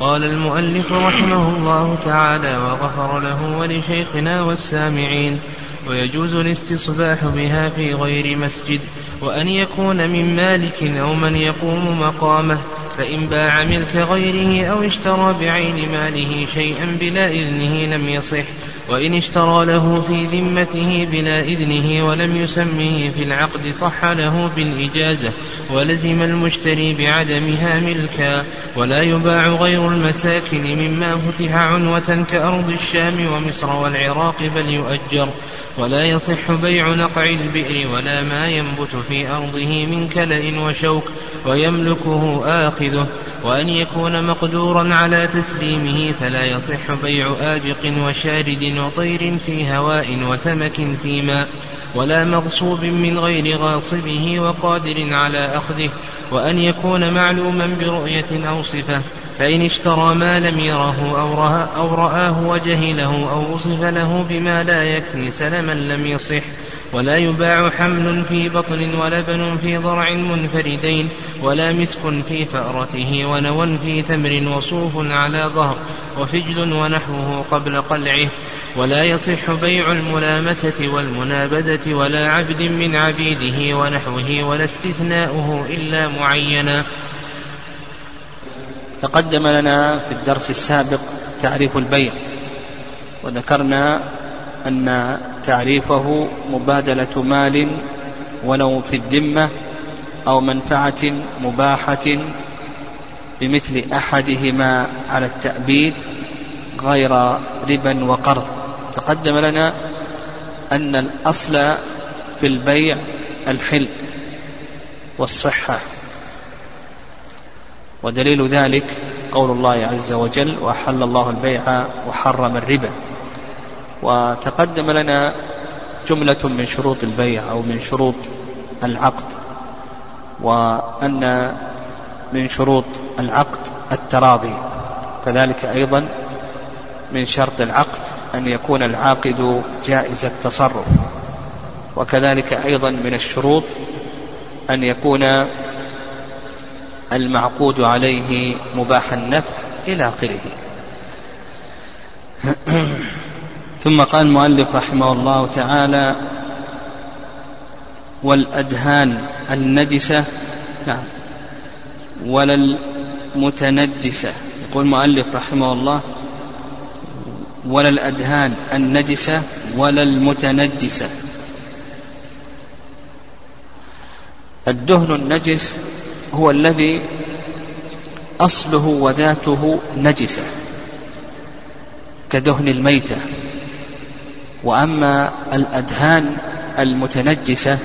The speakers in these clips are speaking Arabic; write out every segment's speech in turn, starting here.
قال المؤلف رحمه الله تعالى وغفر له ولشيخنا والسامعين ويجوز الاستصباح بها في غير مسجد وأن يكون من مالك أو من يقوم مقامه فإن باع ملك غيره أو اشترى بعين ماله شيئا بلا إذنه لم يصح وإن اشترى له في ذمته بلا إذنه ولم يسمه في العقد صح له بالإجازة ولزم المشتري بعدمها ملكا ولا يباع غير المساكن مما فتح عنوة كأرض الشام ومصر والعراق بل يؤجر ولا يصح بيع نقع البئر ولا ما ينبت في أرضه من كلأ وشوك ويملكه آخذه وأن يكون مقدورا على تسليمه فلا يصح بيع آبق وشارد وطير في هواء وسمك في ماء ولا مغصوب من غير غاصبه وقادر على أخذه وأن يكون معلوما برؤية أو صفة فإن اشترى ما لم يره أو, رأى أو رآه وجهله أو وصف له بما لا يكفي سلما لم يصح. ولا يباع حمل في بطن ولبن في ضرع منفردين ولا مسك في فأرته ونوى في تمر وصوف على ظهر وفجل ونحوه قبل قلعه ولا يصح بيع الملامسة والمنابذة ولا عبد من عبيده ونحوه ولا استثناؤه إلا معينا. تقدم لنا في الدرس السابق تعريف البيع وذكرنا أن تعريفه مبادلة مال ولو في الذمة أو منفعة مباحة بمثل أحدهما على التأبيد غير ربا وقرض. تقدم لنا أن الأصل في البيع الحل والصحة ودليل ذلك قول الله عز وجل وأحل الله البيع وحرم الربا. وتقدم لنا جملة من شروط البيع أو من شروط العقد وأن من شروط العقد التراضي. كذلك أيضا من شرط العقد أن يكون العاقد جائز التصرف. وكذلك أيضا من الشروط أن يكون المعقود عليه مباح النفع إلى آخره. ثم قال المؤلف رحمه الله تعالى والأدهان النجسة نعم ولا المتنجسة يقول المؤلف رحمه الله ولا الأدهان النجسة ولا المتنجسة الدهن النجس هو الذي أصله وذاته نجسة كدهن الميتة. وأما الأدهان المتنجسة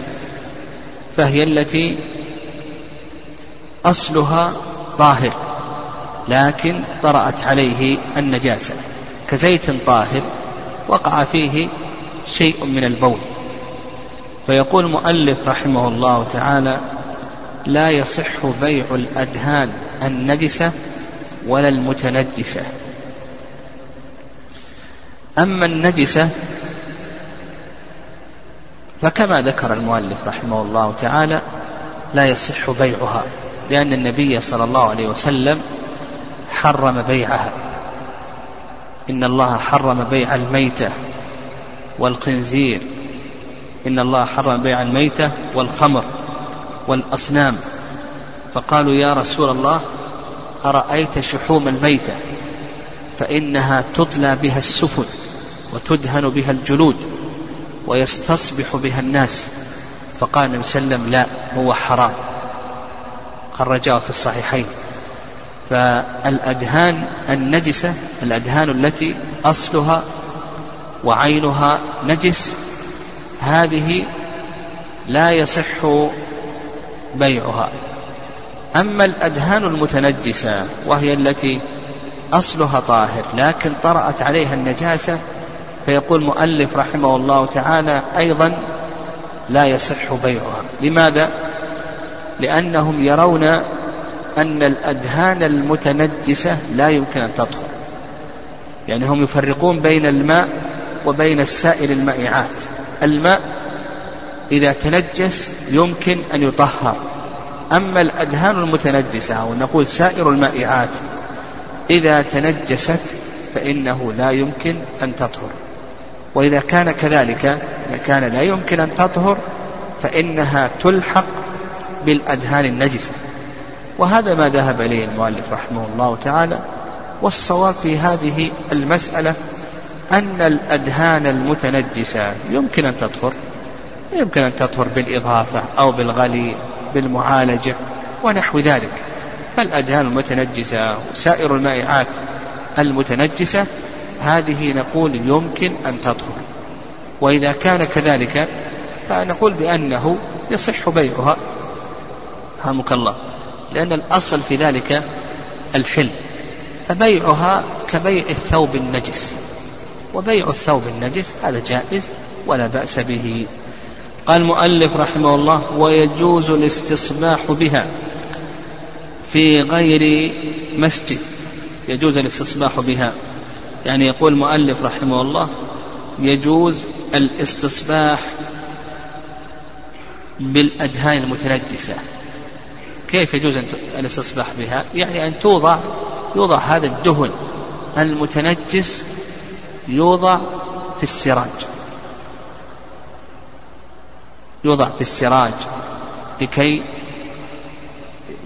فهي التي أصلها طاهر لكن طرأت عليه النجاسة كزيت طاهر وقع فيه شيء من البول. فيقول المؤلف رحمه الله تعالى لا يصح بيع الأدهان النجسة ولا المتنجسة أما النجسة فكما ذكر المؤلف رحمه الله تعالى لا يصح بيعها لأن النبي صلى الله عليه وسلم حرم بيعها. إن الله حرم بيع الميتة والخنزير. إن الله حرم بيع الميتة والخمر والأصنام. فقالوا يا رسول الله أرأيت شحوم الميتة؟ فإنها تطلى بها السفن وتدهن بها الجلود ويستصبح بها الناس. فقال النبي صلى الله عليه وسلم لا هو حرام. خرجاه في الصحيحين. فالأدهان النجسة الأدهان التي أصلها وعينها نجس هذه لا يصح بيعها. أما الأدهان المتنجسة وهي التي أصلها طاهر لكن طرأت عليها النجاسة فيقول مؤلف رحمه الله تعالى أيضا لا يصح بيعها. لماذا؟ لأنهم يرون أن الأدهان المتنجسة لا يمكن أن تطهر. يعني هم يفرقون بين الماء وبين السائل المائعات. الماء إذا تنجس يمكن أن يطهر. أما الأدهان المتنجسة أو نقول سائر المائعات إذا تنجست فإنه لا يمكن أن تطهر. وإذا كان كذلك إذا كان لا يمكن أن تطهر فإنها تلحق بالأدهان النجسة. وهذا ما ذهب إليه المؤلف رحمه الله تعالى. والصواب في هذه المسألة أن الأدهان المتنجسة يمكن أن تطهر. يمكن أن تطهر بالإضافة أو بالغلي بالمعالجة ونحو ذلك. فالأدهان المتنجسة وسائر المائعات المتنجسة هذه نقول يمكن أن تطهر. وإذا كان كذلك فنقول بأنه يصح بيعها. رحمك الله. لأن الأصل في ذلك الحل فبيعها كبيع الثوب النجس. وبيع الثوب النجس هذا جائز ولا بأس به. قال المؤلف رحمه الله ويجوز الاستصباح بها. في غير مسجد يجوز الاستصباح بها. يعني يقول المؤلف رحمه الله يجوز الاستصباح بالأدهان المتنجسة. كيف يجوز الاستصباح بها؟ يعني أن توضع يوضع هذا الدهن المتنجس يوضع في السراج. يوضع في السراج لكي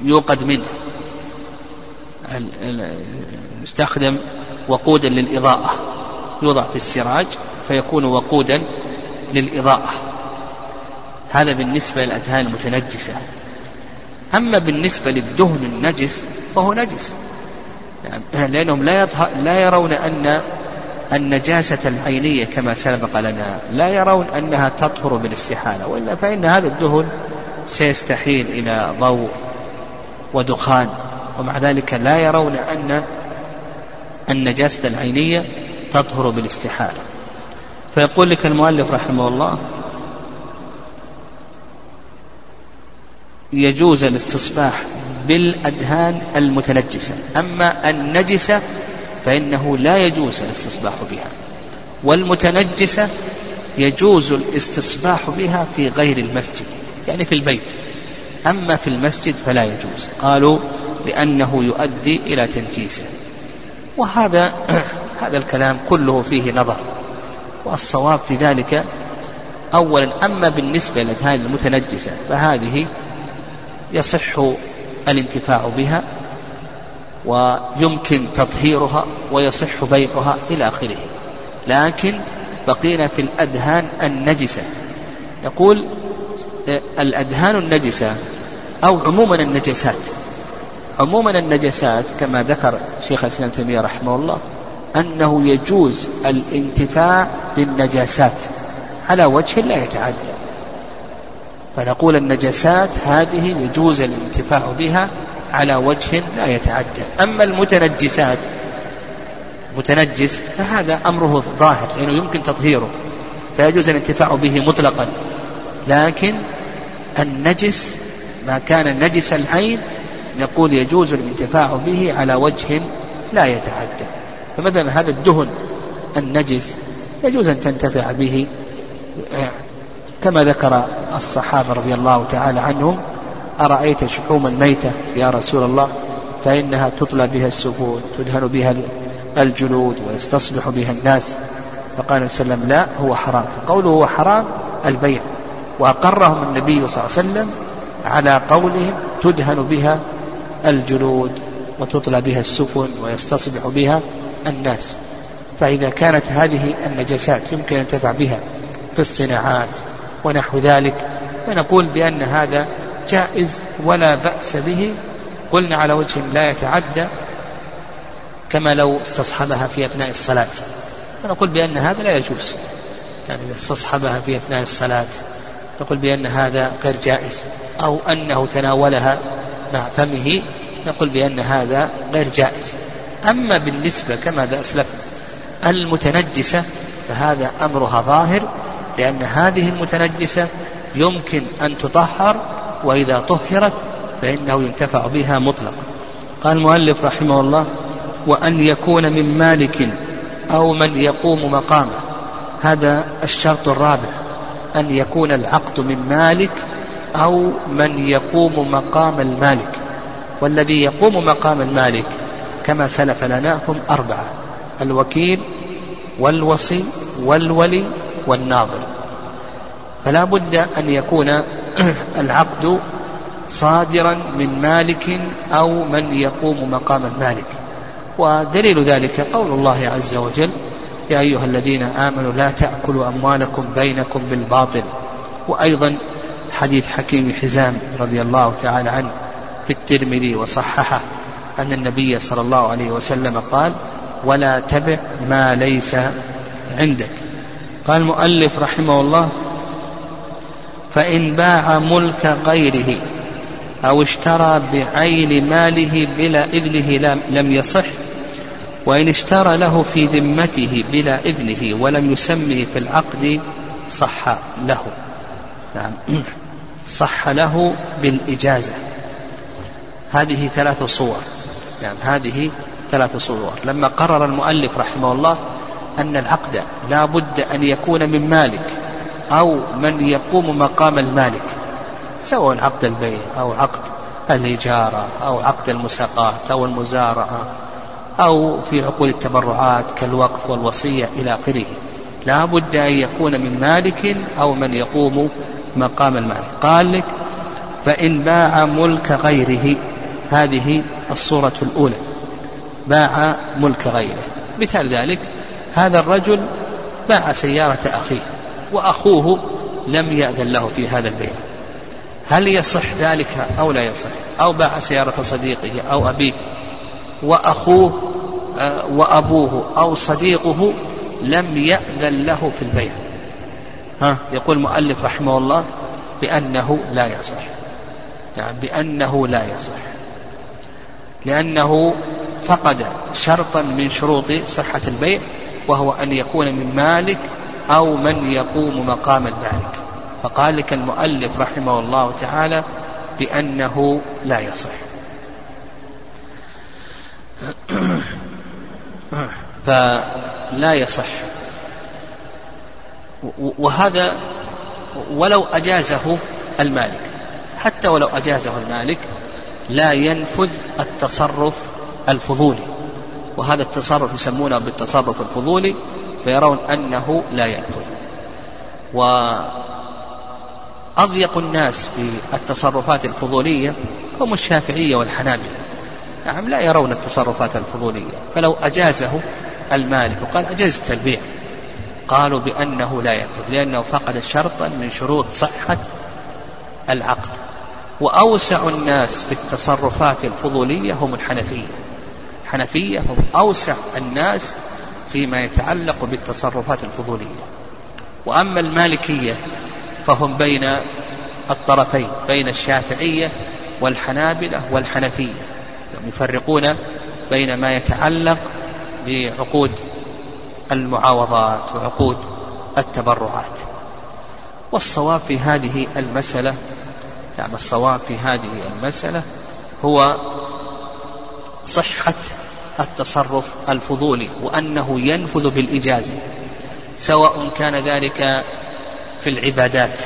يوقد منه يستخدم وقودا للإضاءة. يوضع في السراج فيكون وقودا للإضاءة. هذا بالنسبة للأدهان المتنجسة. أما بالنسبة للدهن النجس فهو نجس. يعني لأنهم لا, لا يرون أن النجاسة العينية كما سبق لنا لا يرون أنها تطهر بالاستحالة وإلا فإن هذا الدهن سيستحيل إلى ضوء ودخان. ومع ذلك لا يرون أن النجاسة العينية تطهر بالاستحالة. فيقول لك المؤلف رحمه الله يجوز الاستصباح بالأدهان المتنجسة. أما النجسة فإنه لا يجوز الاستصباح بها. والمتنجسة يجوز الاستصباح بها في غير المسجد يعني في البيت. أما في المسجد فلا يجوز. قالوا لأنه يؤدي إلى تنجيسه وهذا هذا الكلام كله فيه نظر. والصواب في ذلك أولا أما بالنسبة للأذهان المتنجسة فهذه يصح الانتفاع بها ويمكن تطهيرها ويصح بيعها إلى آخره. لكن بقينا في الأدهان النجسة. يقول الأدهان النجسة أو عموما النجسات. عموما النجسات كما ذكر شيخ الإسلام تيمية رحمه الله أنه يجوز الانتفاع بالنجاسات على وجه لا يتعدى. فنقول النجاسات هذه يجوز الانتفاع بها على وجه لا يتعدى. أما المتنجسات متنجس فهذا أمره ظاهر لأنه يعني يمكن تطهيره. فيجوز الانتفاع به مطلقا. لكن النجس ما كان نجس العين نقول يجوز الانتفاع به على وجه لا يتعدى. فمثلا هذا الدهن النجس يجوز أن تنتفع به كما ذكر الصحابة رضي الله تعالى عنهم أرأيت شحوم الميتة يا رسول الله؟ فإنها تطلى بها السفود تدهن بها الجلود ويستصبح بها الناس. فقال صلى الله عليه وسلم لا هو حرام. قوله هو حرام البيع. وأقرهم النبي صلى الله عليه وسلم على قولهم تدهن بها الجلود وتطلى بها السفن ويستصبح بها الناس. فإذا كانت هذه النجاسات يمكن أن ينتفع بها في الصناعات ونحو ذلك فنقول بأن هذا جائز ولا بأس به. قلنا على وجه لا يتعدى كما لو استصحبها في أثناء الصلاة. فنقول بأن هذا لا يجوز. يعني استصحبها في أثناء الصلاة نقول بأن هذا غير جائز أو أنه تناولها مع فمه نقول بأن هذا غير جائز. أما بالنسبة كما أسلفنا المتنجسة فهذا أمرها ظاهر لأن هذه المتنجسة يمكن أن تطهر وإذا طهرت فإنه ينتفع بها مطلقا. قال المؤلف رحمه الله وأن يكون من مالك أو من يقوم مقامه. هذا الشرط الرابع. أن يكون العقد من مالك أو من يقوم مقام المالك. والذي يقوم مقام المالك كما سلف لنا هم أربعة الوكيل والوصي والولي والناظر. فلا بد أن يكون العقد صادرا من مالك أو من يقوم مقام المالك. ودليل ذلك قول الله عز وجل يا أيها الذين آمنوا لا تأكلوا أموالكم بينكم بالباطل. وأيضا حديث حكيم حزام رضي الله تعالى عنه في الترمذي وصححه أن النبي صلى الله عليه وسلم قال ولا تبع ما ليس عندك قال المؤلف رحمه الله فإن باع ملك غيره أو اشترى بعين ماله بلا إذنه لم يصح وإن اشترى له في ذمته بلا إذنه ولم يسمه في العقد صح له. نعم. صح له بالإجازة. هذه ثلاث صور. نعم هذه ثلاث صور. لما قرر المؤلف رحمه الله أن العقد لا بد أن يكون من مالك أو من يقوم مقام المالك سواء عقد البيع أو عقد الإجارة أو عقد المساقات أو المزارعة أو في عقود التبرعات كالوقف والوصية إلى آخره. لا بد أن يكون من مالك أو من يقوم مقام المالك قال لك فإن باع ملك غيره هذه الصورة الأولى. باع ملك غيره. مثال ذلك هذا الرجل باع سيارة أخيه وأخوه لم يأذن له في هذا البيع. هل يصح ذلك أو لا يصح؟ أو باع سيارة صديقه أو أبيه؟ وأخوه آه، وأبوه أو صديقه لم يأذن له في البيع. ها؟ يقول المؤلف رحمه الله بأنه لا يصح. يعني بأنه لا يصح. لأنه فقد شرطا من شروط صحة البيع وهو أن يكون من مالك أو من يقوم مقام المالك. فقال لك المؤلف رحمه الله تعالى بأنه لا يصح. فلا يصح. وهذا ولو أجازه المالك حتى ولو أجازه المالك لا ينفذ التصرف الفضولي. وهذا التصرف يسمونه بالتصرف الفضولي فيرون أنه لا ينفذ. وأضيق الناس في التصرفات الفضولية هم الشافعية والحنابلة. نعم لا يرون التصرفات الفضولية. فلو أجازه المالك وقال أجزت البيع قالوا بأنه لا ينفذ لأنه فقد شرطا من شروط صحة العقد. وأوسع الناس في التصرفات الفضولية هم الحنفية. الحنفية هم أوسع الناس فيما يتعلق بالتصرفات الفضولية. وأما المالكية فهم بين الطرفين بين الشافعية والحنابلة والحنفية. يفرقون بين ما يتعلق بعقود المعاوضات وعقود التبرعات. والصواب في هذه المسألة يعني الصواب في هذه المسألة هو صحة التصرف الفضولي وأنه ينفذ بالإجازة سواء كان ذلك في العبادات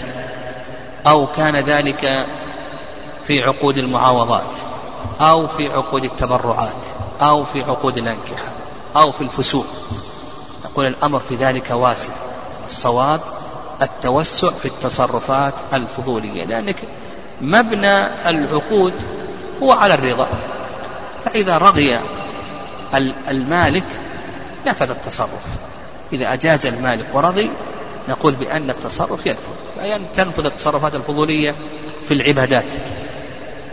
أو كان ذلك في عقود المعاوضات. أو في عقود التبرعات أو في عقود الأنكحة أو في الفسوق. نقول الأمر في ذلك واسع. الصواب التوسع في التصرفات الفضولية لأنك مبنى العقود هو على الرضا. فإذا رضي المالك نفذ التصرف. إذا أجاز المالك ورضي نقول بأن التصرف ينفذ. يعني تنفذ التصرفات الفضولية في العبادات.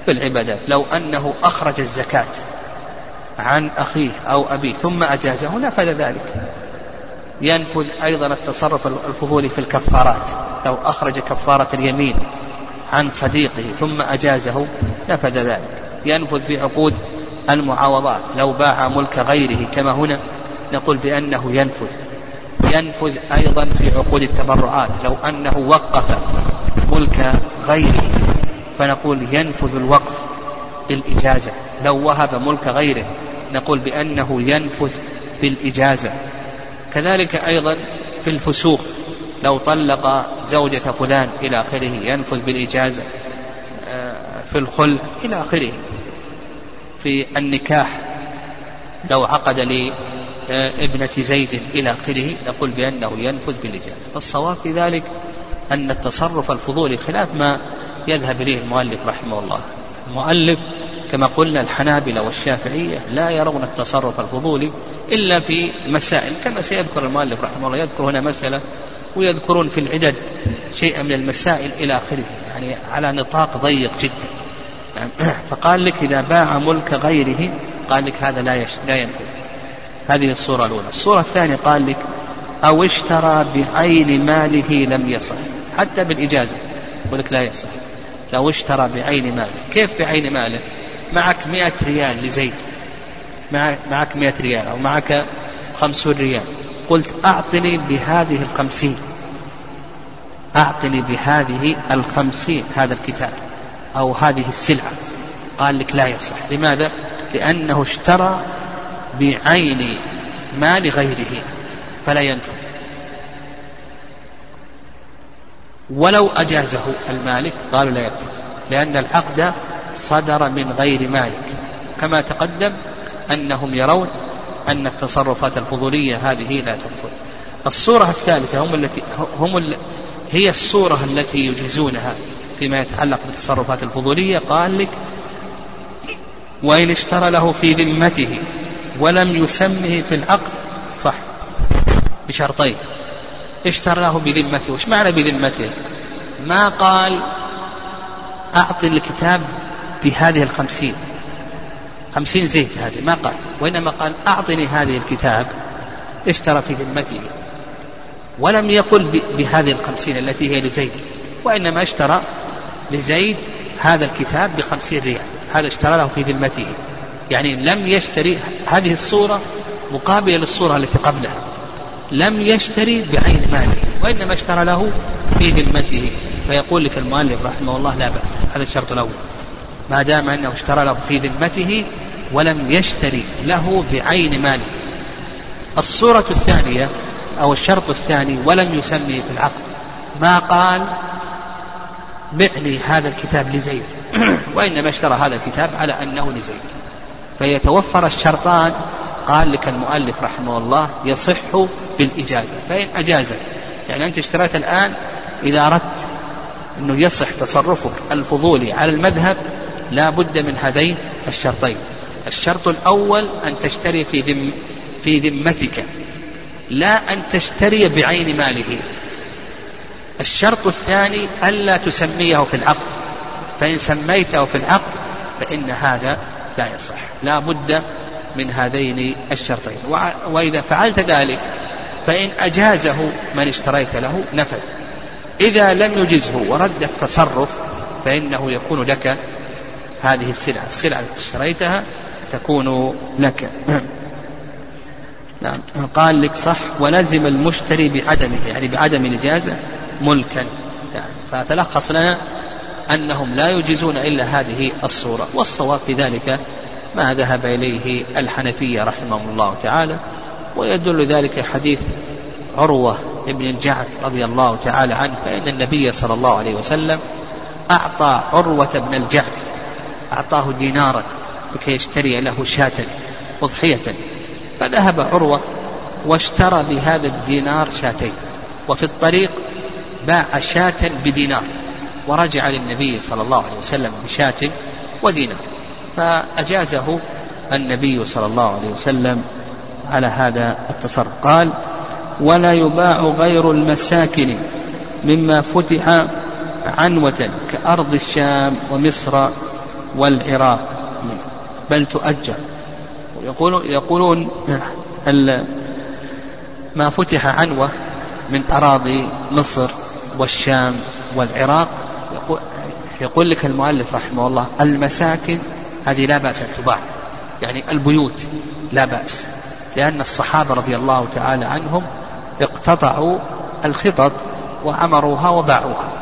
في العبادات لو أنه أخرج الزكاة عن أخيه أو أبيه ثم أجازه نفذ ذلك. ينفذ أيضا التصرف الفضولي في الكفارات. لو أخرج كفارة اليمين عن صديقه ثم أجازه نفذ ذلك. ينفذ في عقود المعاوضات. لو باع ملك غيره كما هنا نقول بأنه ينفذ. ينفذ أيضا في عقود التبرعات. لو أنه وقف ملك غيره فنقول ينفذ الوقف بالإجازة. لو وهب ملك غيره نقول بأنه ينفذ بالإجازة. كذلك أيضا في الفسوق لو طلق زوجة فلان إلى آخره ينفذ بالإجازة آه، في الخلع إلى آخره. في النكاح لو عقد لابنة زيد إلى آخره نقول بأنه ينفذ بالإجازة. فالصواب في ذلك أن التصرف الفضولي خلاف ما يذهب إليه المؤلف رحمه الله. المؤلف كما قلنا الحنابلة والشافعية لا يرون التصرف الفضولي إلا في مسائل كما سيذكر المؤلف رحمه الله. يذكر هنا مسألة ويذكرون في العدد شيئا من المسائل إلى آخره يعني على نطاق ضيق جدا. فقال لك إذا باع ملك غيره قال لك هذا لا لا ينفذ. هذه الصورة الأولى. الصورة الثانية قال لك أو اشترى بعين ماله لم يصح حتى بالإجازة يقول لك لا يصح. لو اشترى بعين ماله. كيف بعين ماله؟ معك مئة ريال لزيد. معك مئة ريال أو معك خمسون ريال. قلت أعطني بهذه الخمسين. أعطني بهذه الخمسين هذا الكتاب أو هذه السلعة. قال لك لا يصح. لماذا؟ لأنه اشترى بعين مال غيره. فلا ينفذ. ولو أجازه المالك قالوا لا ينفذ لأن العقد صدر من غير مالك. كما تقدم أنهم يرون أن التصرفات الفضولية هذه لا تنفذ الصورة الثالثة هم التي هم هي الصورة التي يجيزونها فيما يتعلق بالتصرفات الفضولية. قال لك وإن اشترى له في ذمته ولم يسمه في العقد صح بشرطين. اشترى له بذمته. وش معنى بذمته؟ ما قال أعطي الكتاب بهذه الخمسين. خمسين زيت هذه ما قال. وإنما قال أعطني هذه الكتاب اشترى في ذمته. ولم يقل بهذه الخمسين التي هي لزيد. وإنما اشترى لزيد هذا الكتاب بخمسين ريال. هذا اشترى له في ذمته. يعني لم يشتري هذه الصورة مقابلة للصورة التي قبلها. لم يشتري بعين ماله وإنما اشترى له في ذمته. فيقول لك المؤلف رحمه الله لا بأس هذا الشرط الأول. ما دام أنه اشترى له في ذمته ولم يشتري له بعين ماله الصورة الثانية أو الشرط الثاني ولم يسمي في العقد. ما قال بعني هذا الكتاب لزيد وإنما اشترى هذا الكتاب على أنه لزيد. فيتوفر الشرطان قال لك المؤلف رحمه الله يصح بالإجازة. فإن أجاز. يعني أنت اشتريت الآن إذا أردت أنه يصح تصرفك الفضولي على المذهب لا بد من هذين الشرطين. الشرط الأول أن تشتري في ذم في ذمتك. لا أن تشتري بعين ماله. الشرط الثاني ألا تسميه في العقد. فإن سميته في العقد فإن هذا لا يصح. لا بد من هذين الشرطين. وإذا فعلت ذلك فإن أجازه من اشتريت له نفذ. إذا لم يجزه ورد التصرف فإنه يكون لك هذه السلعة. السلعة التي اشتريتها تكون لك. نعم. قال لك صح ولزم المشتري بعدمه يعني بعدم الإجازة ملكا. يعني فتلخص لنا أنهم لا يجيزون إلا هذه الصورة. والصواب في ذلك ما ذهب إليه الحنفية رحمهم الله تعالى ويدل ذلك حديث عروة ابن الجعد رضي الله تعالى عنه فإن النبي صلى الله عليه وسلم أعطى عروة بن الجعد أعطاه دينارا لكي يشتري له شاة أضحية فذهب عروة واشترى بهذا الدينار شاتين وفي الطريق باع شاة بدينار ورجع للنبي صلى الله عليه وسلم بشاة ودينار. فأجازه النبي صلى الله عليه وسلم على هذا التصرف. قال ولا يباع غير المساكن مما فتح عنوة كأرض الشام ومصر والعراق بل تؤجر. يقولون ما فتح عنوة من أراضي مصر والشام والعراق. يقول, يقول لك المؤلف رحمه الله المساكن هذه لا بأس أن تباع. يعني البيوت لا بأس. لأن الصحابة رضي الله تعالى عنهم اقتطعوا الخطط وعمروها وباعوها.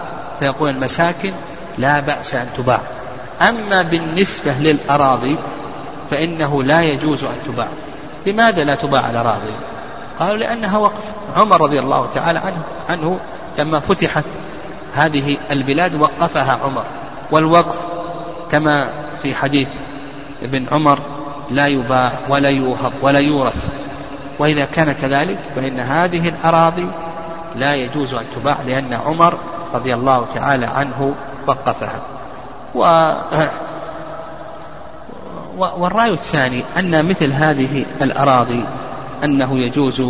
فيقول المساكن لا بأس أن تباع. أما بالنسبة للأراضي فإنه لا يجوز أن تباع. لماذا لا تباع الأراضي؟ قالوا لأنها وقف. عمر رضي الله تعالى عنه, عنه لما فتحت هذه البلاد وقفها عمر. والوقف كما في حديث ابن عمر لا يباع ولا يوهب ولا يورث. وإذا كان كذلك فإن هذه الأراضي لا يجوز أن تباع لأن عمر رضي الله تعالى عنه وقفها. و والرأي الثاني أن مثل هذه الأراضي أنه يجوز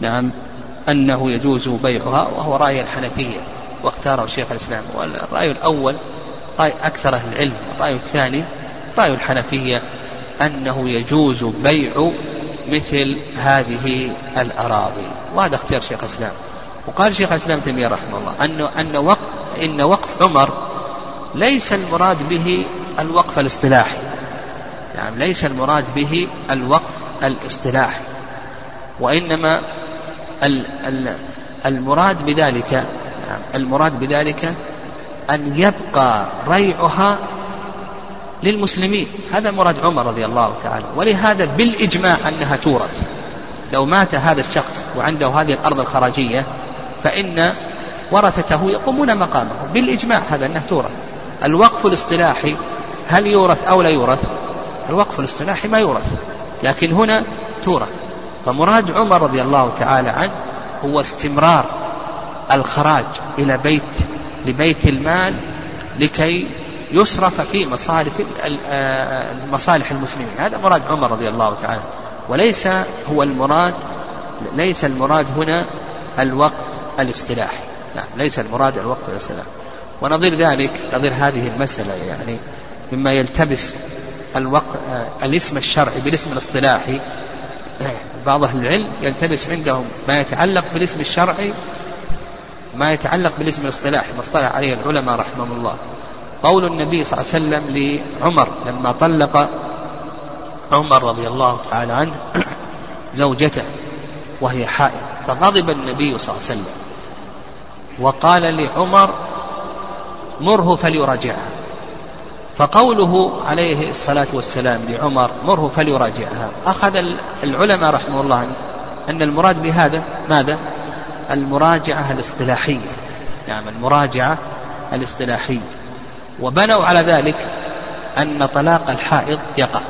نعم أنه يجوز بيعها وهو رأي الحنفية واختاره شيخ الإسلام. والرأي الأول رأي أكثر أهل العلم. الرأي الثاني رأي الحنفية أنه يجوز بيع مثل هذه الأراضي. وهذا اختيار شيخ الإسلام. وقال شيخ الإسلام تيمية رحمه الله أنه أن وقف إن وقف عمر ليس المراد به الوقف الاصطلاحي. نعم ليس المراد به الوقف الاصطلاحي. وإنما المراد بذلك نعم المراد بذلك أن يبقى ريعها للمسلمين. هذا مراد عمر رضي الله تعالى. ولهذا بالإجماع أنها تورث. لو مات هذا الشخص وعنده هذه الأرض الخراجية فإن ورثته يقومون مقامه. بالإجماع هذا أنه تورث. الوقف الاصطلاحي هل يورث أو لا يورث؟ الوقف الاصطلاحي ما يورث لكن هنا تورث. فمراد عمر رضي الله تعالى عنه هو استمرار الخراج إلى بيت لبيت المال لكي يصرف في مصالح آه، مصالح المسلمين. هذا مراد عمر رضي الله تعالى. وليس هو المراد ليس المراد هنا الوقف الاصطلاحي نعم ليس المراد الوقف الاصطلاحي ونظير ذلك نظير هذه المسألة يعني مما يلتبس الوقف آه، الاسم الشرعي بالاسم الاصطلاحي. بعض أهل العلم يلتبس عندهم ما يتعلق بالاسم الشرعي ما يتعلق بالاسم الاصطلاحي ما اصطلح عليه العلماء رحمهم الله. قول النبي صلى الله عليه وسلم لعمر لما طلق عمر رضي الله تعالى عنه زوجته وهي حائض. فغضب النبي صلى الله عليه وسلم. وقال لعمر مره فليراجعها. فقوله عليه الصلاة والسلام لعمر مره فليراجعها. أخذ العلماء رحمه الله أن المراد بهذا ماذا؟ المراجعة الاصطلاحية. نعم المراجعة الاصطلاحية. وبنوا على ذلك أن طلاق الحائض يقع.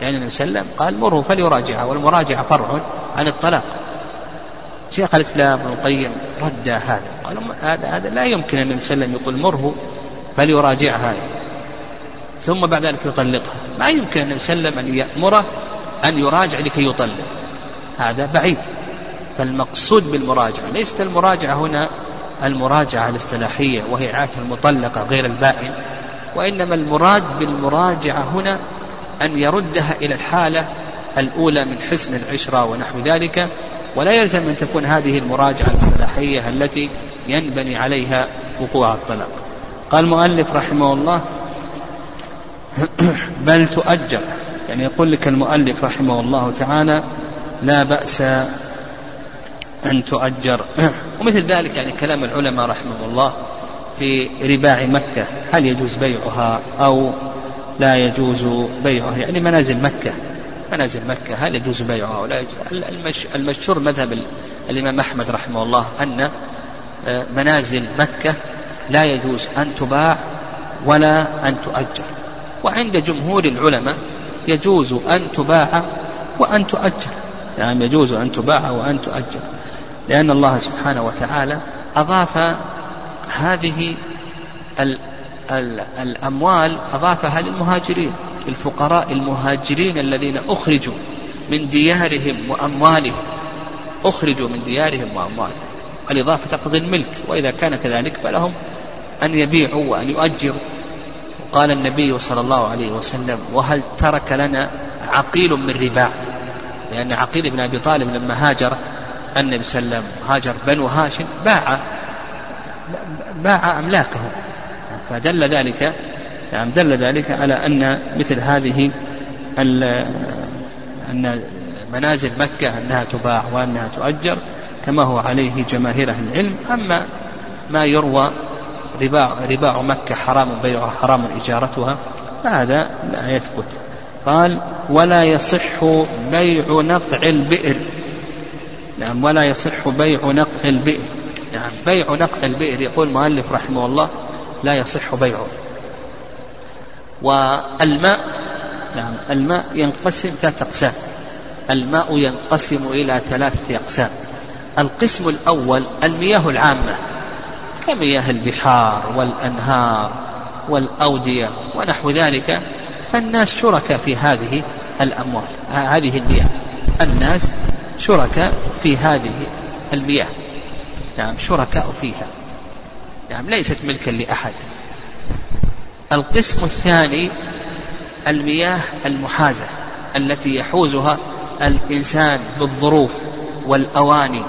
لأن النبي صلى الله عليه وسلم قال مره فليراجعها والمراجعة فرع عن الطلاق. شيخ الإسلام ابن القيم رد هذا. قال هذا هذا لا يمكن النبي صلى الله عليه وسلم يقول مره فليراجعها. ثم بعد ذلك يطلقها. ما يمكن النبي صلى الله عليه وسلم أن يأمره أن يراجع لكي يطلق. هذا بعيد. فالمقصود بالمراجعة ليست المراجعة هنا المراجعة الاصطلاحية وهي إعادة المطلقة غير البائن وإنما المراد بالمراجعة هنا أن يردها إلى الحالة الأولى من حسن العشرة ونحو ذلك ولا يلزم أن تكون هذه المراجعة الاصطلاحية التي ينبني عليها وقوع الطلاق. قال المؤلف رحمه الله بل تؤجر يعني يقول لك المؤلف رحمه الله تعالى لا بأس أن تؤجر. ومثل ذلك يعني كلام العلماء رحمه الله في رباع مكة. هل يجوز بيعها أو لا يجوز بيعها؟ يعني منازل مكة. منازل مكة هل يجوز بيعها أو لا يجوز؟ المشهور مذهب الإمام أحمد رحمه الله أن آه، منازل مكة لا يجوز أن تباع ولا أن تؤجر. وعند جمهور العلماء يجوز أن تباع وأن تؤجر. يعني يجوز أن تباع وأن تؤجر. لأن الله سبحانه وتعالى أضاف هذه ال ال الأموال أضافها للمهاجرين الفقراء المهاجرين الذين أخرجوا من ديارهم وأموالهم أخرجوا من ديارهم وأموالهم. الإضافة تقضي الملك وإذا كان كذلك فلهم أن يبيعوا وأن يؤجروا. قال النبي صلى الله عليه وسلم وهل ترك لنا عقيل من رباع؟ لأن عقيل بن أبي طالب لما هاجر النبي صلى الله عليه وسلم هاجر بنو هاشم باع باع أملاكه فدل ذلك يعني دل ذلك على أن مثل هذه أن منازل مكة أنها تباع وأنها تؤجر كما هو عليه جماهير أهل العلم. أما ما يروى رباع, رباع مكة حرام بيعها حرام إجارتها فهذا لا يثبت. قال ولا يصح بيع نقع البئر. نعم ولا يصح بيع نقع البئر. نعم بيع نقع البئر يقول المؤلف رحمه الله لا يصح بيعه. والماء نعم الماء ينقسم ثلاثة أقسام. الماء ينقسم إلى ثلاثة أقسام. القسم الأول المياه العامة كمياه البحار والأنهار والأودية ونحو ذلك. فالناس شركاء في هذه الأموال هذه المياه. الناس شركاء في هذه المياه. نعم شركاء فيها. نعم ليست ملكا لأحد. القسم الثاني المياه المحازة التي يحوزها الإنسان بالظروف والأواني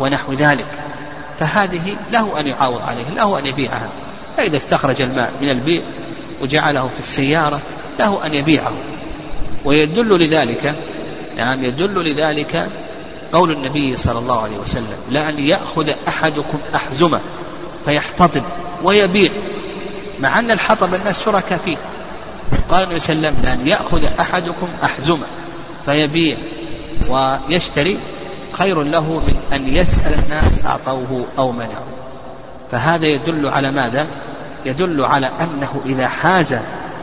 ونحو ذلك. فهذه له أن يعاوض عليه له أن يبيعها. فإذا استخرج الماء من البيع وجعله في السيارة له أن يبيعه. ويدل لذلك نعم يدل لذلك قول النبي صلى الله عليه وسلم لأن يأخذ أحدكم أحزمة فيحتطب ويبيع مع أن الحطب الناس شركاء فيه قال النبي صلى الله عليه وسلم لأن يأخذ أحدكم أحزمة فيبيع ويشتري خير له من أن يسأل الناس أعطوه أو منعوا فهذا يدل على ماذا؟ يدل على أنه إذا حاز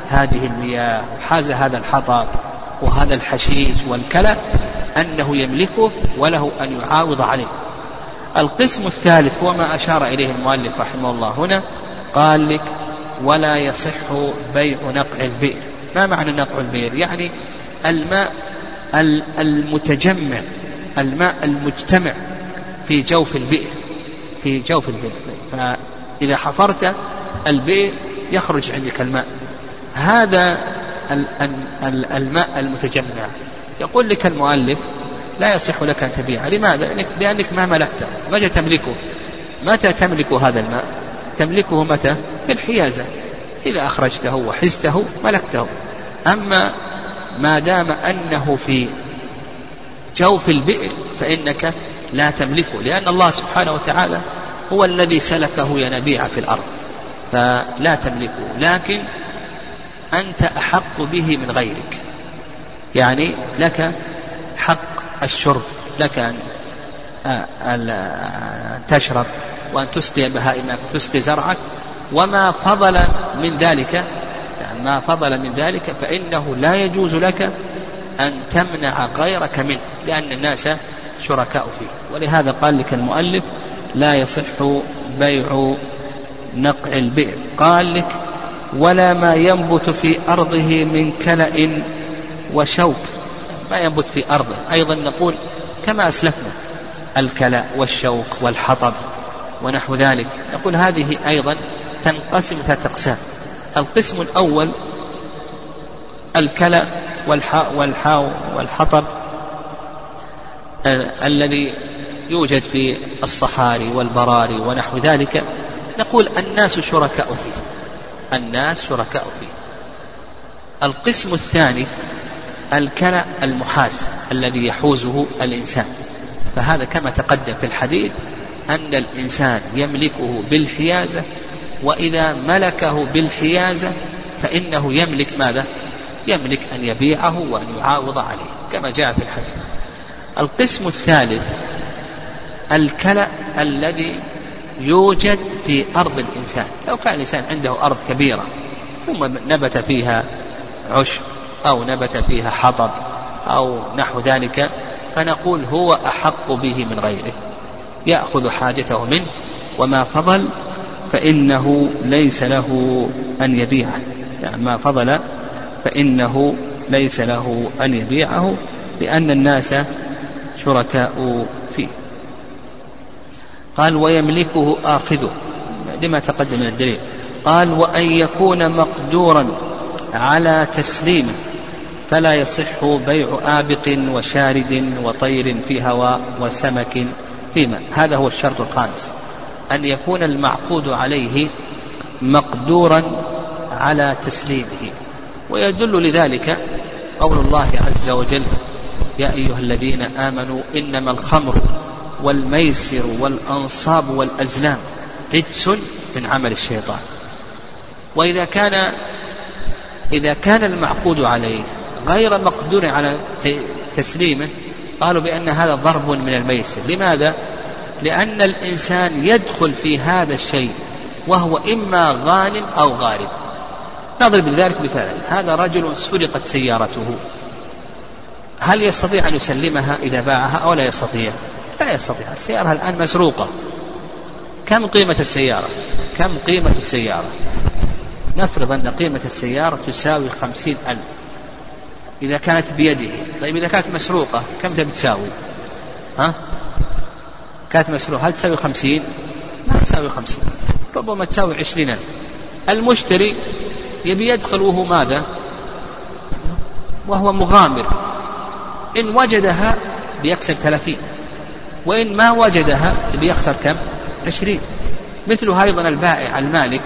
هذه المياه حاز هذا الحطب وهذا الحشيش والكلى أنه يملكه وله أن يعاوض عليه. القسم الثالث هو ما أشار إليه المؤلف رحمه الله هنا قال لك ولا يصح بيع نقع البئر. ما معنى نقع البئر؟ يعني الماء المتجمع الماء المجتمع في جوف البئر في جوف البئر. فإذا حفرت البئر يخرج عندك الماء. هذا الماء المتجمع. يقول لك المؤلف لا يصح لك أن تبيعه. لماذا؟ لأنك ما ملكته. متى تملكه؟ متى تملك هذا الماء؟ تملكه متى؟ في الحيازة إذا أخرجته وحزته ملكته. أما ما دام أنه في جوف البئر فإنك لا تملكه لأن الله سبحانه وتعالى هو الذي سلكه ينابيع في الأرض. فلا تملكه. لكن أنت أحق به من غيرك. يعني لك حق الشرب لك أن تشرب وأن تسقي بهائمك تسقي زرعك. وما فضل من ذلك يعني ما فضل من ذلك فإنه لا يجوز لك أن تمنع غيرك منه لأن الناس شركاء فيه. ولهذا قال لك المؤلف لا يصح بيع نقع البئر. قال لك ولا ما ينبت في أرضه من كلأ وشوك. ما ينبت في أرضه. أيضا نقول كما أسلفنا الكلأ والشوك والحطب ونحو ذلك. نقول هذه أيضا تنقسم ثلاثة أقسام. القسم الأول الكلأ والحاء والحاء والحطب الذي يوجد في الصحاري والبراري ونحو ذلك. نقول الناس شركاء فيه. الناس شركاء فيه. القسم الثاني الكلى المحاز الذي يحوزه الإنسان. فهذا كما تقدم في الحديث أن الإنسان يملكه بالحيازة وإذا ملكه بالحيازة فإنه يملك ماذا؟ يملك أن يبيعه وأن يعاوض عليه كما جاء في الحديث. القسم الثالث الكلأ الذي يوجد في أرض الإنسان. لو كان الإنسان عنده أرض كبيرة ثم نبت فيها عشب أو نبت فيها حطب أو نحو ذلك فنقول هو أحق به من غيره. يأخذ حاجته منه وما فضل فإنه ليس له أن يبيعه. يعني ما فضل فإنه ليس له أن يبيعه لأن الناس شركاء فيه. قال ويملكه آخذه. لما تقدم من الدليل. قال وأن يكون مقدورا على تسليمه فلا يصح بيع آبق وشارد وطير في هواء وسمك في ماء. هذا هو الشرط الخامس. أن يكون المعقود عليه مقدورا على تسليمه. ويدل لذلك قول الله عز وجل يا أيها الذين آمنوا إنما الخمر والميسر والأنصاب والأزلام رجس من عمل الشيطان. وإذا كان إذا كان المعقود عليه غير مقدور على تسليمه قالوا بأن هذا ضرب من الميسر. لماذا؟ لأن الإنسان يدخل في هذا الشيء وهو إما غانم أو غارب. نضرب لذلك مثالا. هذا رجل سرقت سيارته. هل يستطيع أن يسلمها إذا باعها أو لا يستطيع؟ لا يستطيع. السيارة الآن مسروقة. كم قيمة السيارة؟ كم قيمة السيارة؟ نفرض أن قيمة السيارة تساوي خمسين ألف. إذا كانت بيده. طيب إذا كانت مسروقة كم تساوي؟ ها؟ كانت مسروقة. هل تساوي خمسين؟ ما تساوي خمسين. ربما تساوي عشرين ألف. المشتري يبي يدخل وهو ماذا؟ وهو مغامر. إن وجدها بيكسب ثلاثين. وإن ما وجدها بيخسر كم؟ عشرين. مثل أيضا البائع المالك.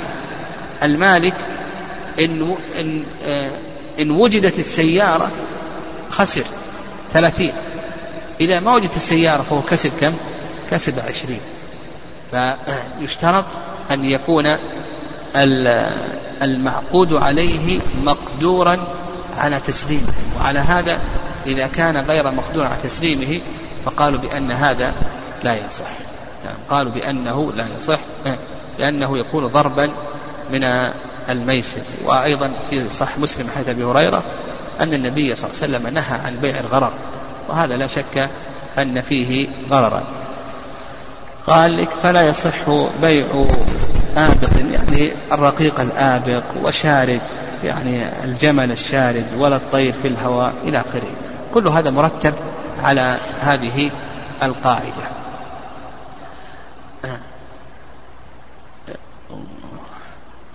المالك إن, إن, آه، إن وجدت السيارة خسر ثلاثين. إذا ما وجدت السيارة فهو كسب كم؟ كسب عشرين. فيشترط أن يكون المعقود عليه مقدورا على تسليمه. وعلى هذا إذا كان غير مقدور على تسليمه فقالوا بأن هذا لا يصح. يعني قالوا بأنه لا يصح. لأنه يكون ضربا من الميسر. وأيضا في صح مسلم حديث أبي هريرة أن النبي صلى الله عليه وسلم نهى عن بيع الغرر. وهذا لا شك أن فيه غررا قال لك فلا يصح بيع آبق يعني الرقيق الآبق وشارد يعني الجمل الشارد ولا الطير في الهواء إلى آخره. كل هذا مرتب على هذه القاعدة.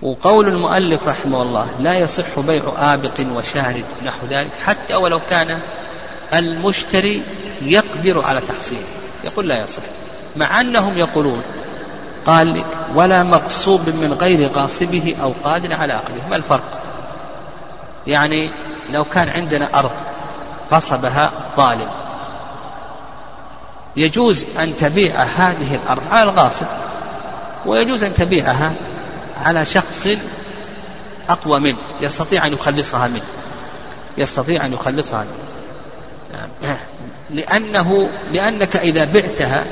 وقول المؤلف رحمه الله لا يصح بيع آبق وشارد نحو ذلك حتى ولو كان المشتري يقدر على تحصيله يقول لا يصح مع أنهم يقولون قال ولا مغصوب من غير غاصبه أو قادر على عقله ما الفرق؟ يعني لو كان عندنا أرض غصبها ظالم. يجوز أن تبيع هذه الأرض على الغاصب ويجوز أن تبيعها على شخص أقوى منه يستطيع أن يخلصها منه. يستطيع أن يخلصها منه. نعم. لأنه لأنك إذا بعتها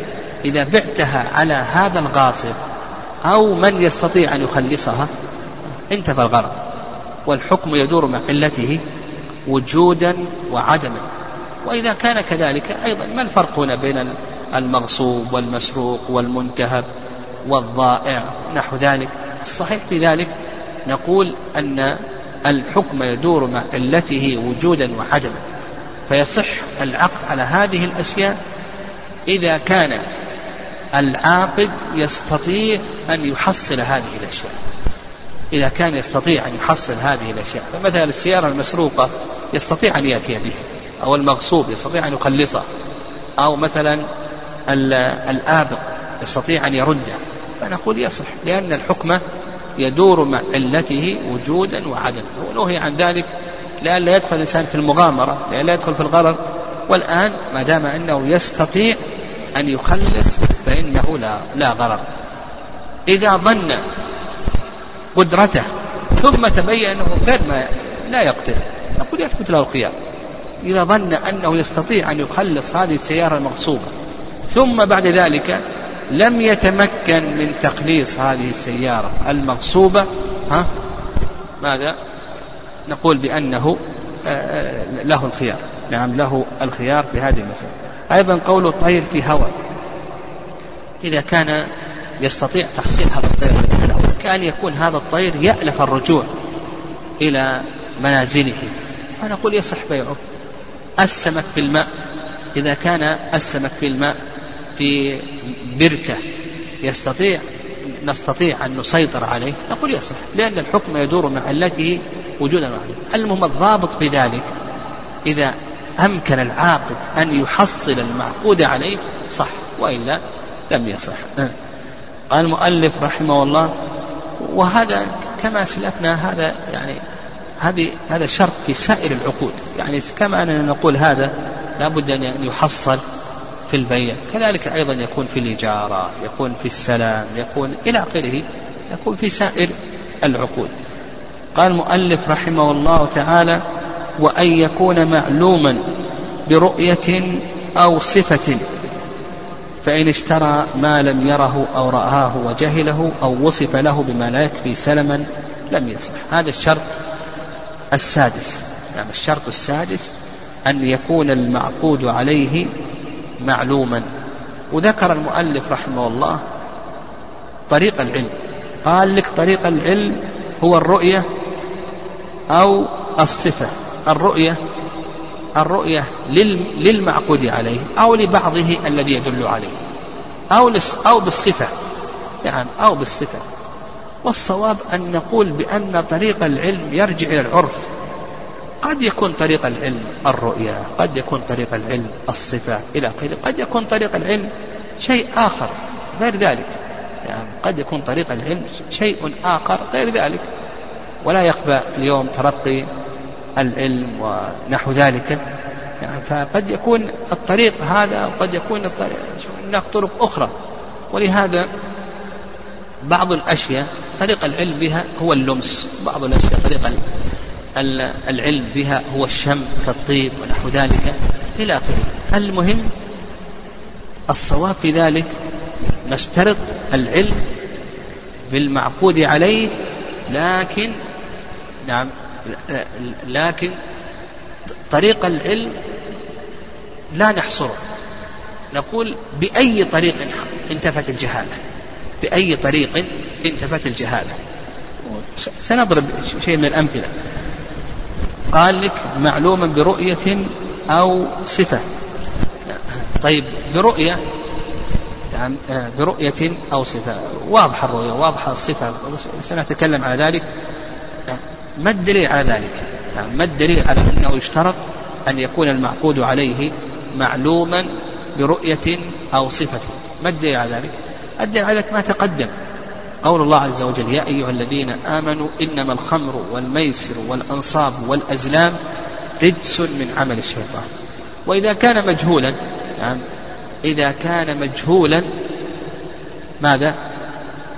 إذا بعتها على هذا الغاصب أو من يستطيع أن يخلصها انتفى الغرض. والحكم يدور مع علته وجودا وعدما. وإذا كان كذلك أيضا ما الفرق هنا بين المغصوب والمسروق والمنتهب والضائع نحو ذلك؟ الصحيح في ذلك نقول أن الحكم يدور مع علته وجودا وعدما. فيصح العقد على هذه الأشياء إذا كان العاقد يستطيع أن يحصل هذه الأشياء. إذا كان يستطيع أن يحصل هذه الأشياء فمثلا السيارة المسروقة يستطيع أن يأتي بها أو المغصوب يستطيع أن يخلصه أو مثلا الآبق يستطيع أن يرده. فنقول يصح لأن الحكم يدور مع علته وجودا وعدما. ونهي عن ذلك لئلا يدخل الإنسان في المغامرة لئلا يدخل في الغرر والآن ما دام أنه يستطيع أن يخلص فإنه لا, لا غرر إذا ظن قدرته ثم تبين أنه غير ما لا يقدر نقول يثبت له الخيار إذا ظن أنه يستطيع أن يخلص هذه السيارة المغصوبة ثم بعد ذلك لم يتمكن من تخليص هذه السيارة المغصوبة ها؟ ماذا؟ نقول بأنه آه، آه، له الخيار. نعم له الخيار في هذه المسألة. أيضا قول الطير في هواء. إذا كان يستطيع تحصيل هذا الطير كأن يكون هذا الطير يألف الرجوع إلى منازله. فنقول يصح بيعه. السمك في الماء إذا كان السمك في الماء في بركة يستطيع نستطيع أن نسيطر عليه نقول يصح لأن الحكم يدور مع علته وجودا واحدا المهم الضابط بذلك إذا أمكن العاقد أن يحصل المعقود عليه صح وإلا لم يصح. قال المؤلف رحمه الله وهذا كما سلفنا هذا يعني هذه هذا شرط في سائر العقود. يعني كما أننا نقول هذا لابد أن يحصل في البيع. كذلك أيضا يكون في الإجارة يكون في السلام يكون إلى آخره يكون في سائر العقود. قال المؤلف رحمه الله تعالى وأن يكون معلوما برؤية أو صفة فإن اشترى ما لم يره أو رآه وجهله أو وصف له بما لا يكفي سلما لم يصح. هذا الشرط السادس. يعني الشرط السادس أن يكون المعقود عليه معلوما. وذكر المؤلف رحمه الله طريق العلم. قال لك طريق العلم هو الرؤية أو الصفة. الرؤية الرؤية للمعقود عليه أو لبعضه الذي يدل عليه أو أو بالصفة يعني أو بالصفة. والصواب أن نقول بأن طريق العلم يرجع إلى العرف. قد يكون طريق العلم الرؤيا قد يكون طريق العلم الصفة إلى آخره قد يكون طريق العلم شيء آخر غير ذلك. يعني قد يكون طريق العلم شيء آخر غير ذلك. ولا يخفى اليوم ترقي العلم ونحو ذلك. يعني فقد يكون الطريق هذا وقد يكون الطريق هناك طرق أخرى. ولهذا بعض الأشياء طريق العلم بها هو اللمس. بعض الأشياء طريق العلم بها هو الشم كالطيب ونحو ذلك إلى آخره. المهم الصواب في ذلك نشترط العلم بالمعقود عليه لكن نعم لكن طريق العلم لا نحصره. نقول بأي طريق انتفت الجهالة. بأي طريق انتفت الجهالة. سنضرب شيء من الأمثلة. قال لك معلوما برؤية أو صفة. طيب برؤية يعني برؤية أو صفة. واضحة الرؤية واضحة الصفة. سنتكلم على ذلك. ما الدليل على ذلك؟ ما الدليل على أنه يشترط أن يكون المعقود عليه معلوما برؤية أو صفة؟ ما الدليل على ذلك؟ الدليل على ذلك ما تقدم. قول الله عز وجل يا أيها الذين آمنوا إنما الخمر والميسر والأنصاب والأزلام رجس من عمل الشيطان. وإذا كان مجهولا يعني إذا كان مجهولا ماذا؟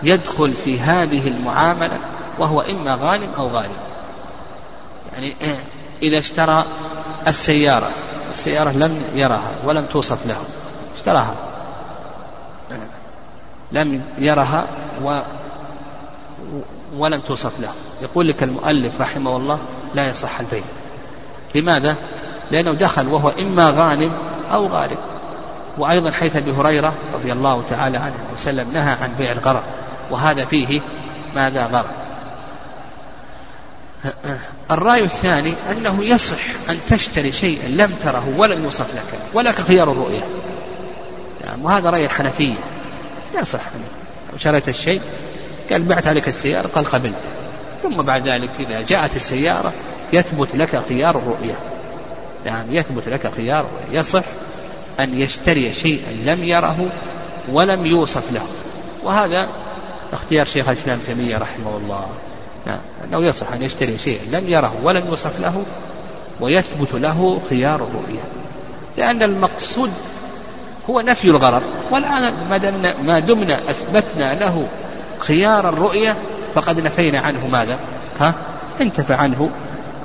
يدخل في هذه المعاملة وهو إما غانم أو غارم. يعني إذا اشترى السيارة السيارة لم يرها ولم توصف له اشتراها. لم يرها و ولم توصف له. يقول لك المؤلف رحمه الله لا يصح البيع. لماذا؟ لأنه دخل وهو إما غانم أو غارب وأيضا حيث أبي هريرة رضي الله تعالى عنه وسلم نهى عن بيع الغرر وهذا فيه ماذا غرر؟ الرأي الثاني أنه يصح أن تشتري شيئا لم تره ولم يوصف لك ولك خيار الرؤية. يعني وهذا رأي الحنفية يصح شريت الشيء قال بعت عليك السيارة قال قبلت. ثم بعد ذلك إذا جاءت السيارة يثبت لك خيار الرؤية. يعني يثبت لك خيار يصح أن يشتري شيئا لم يره ولم يوصف له. وهذا اختيار شيخ الإسلام تيمية رحمه الله. نعم أنه يصح أن يشتري شيئا لم يره ولم يوصف له ويثبت له خيار الرؤية لأن المقصود هو نفي الغرر. والآن ما دمنا أثبتنا له خيار الرؤية فقد نفينا عنه ماذا؟ ها؟ انتفى عنه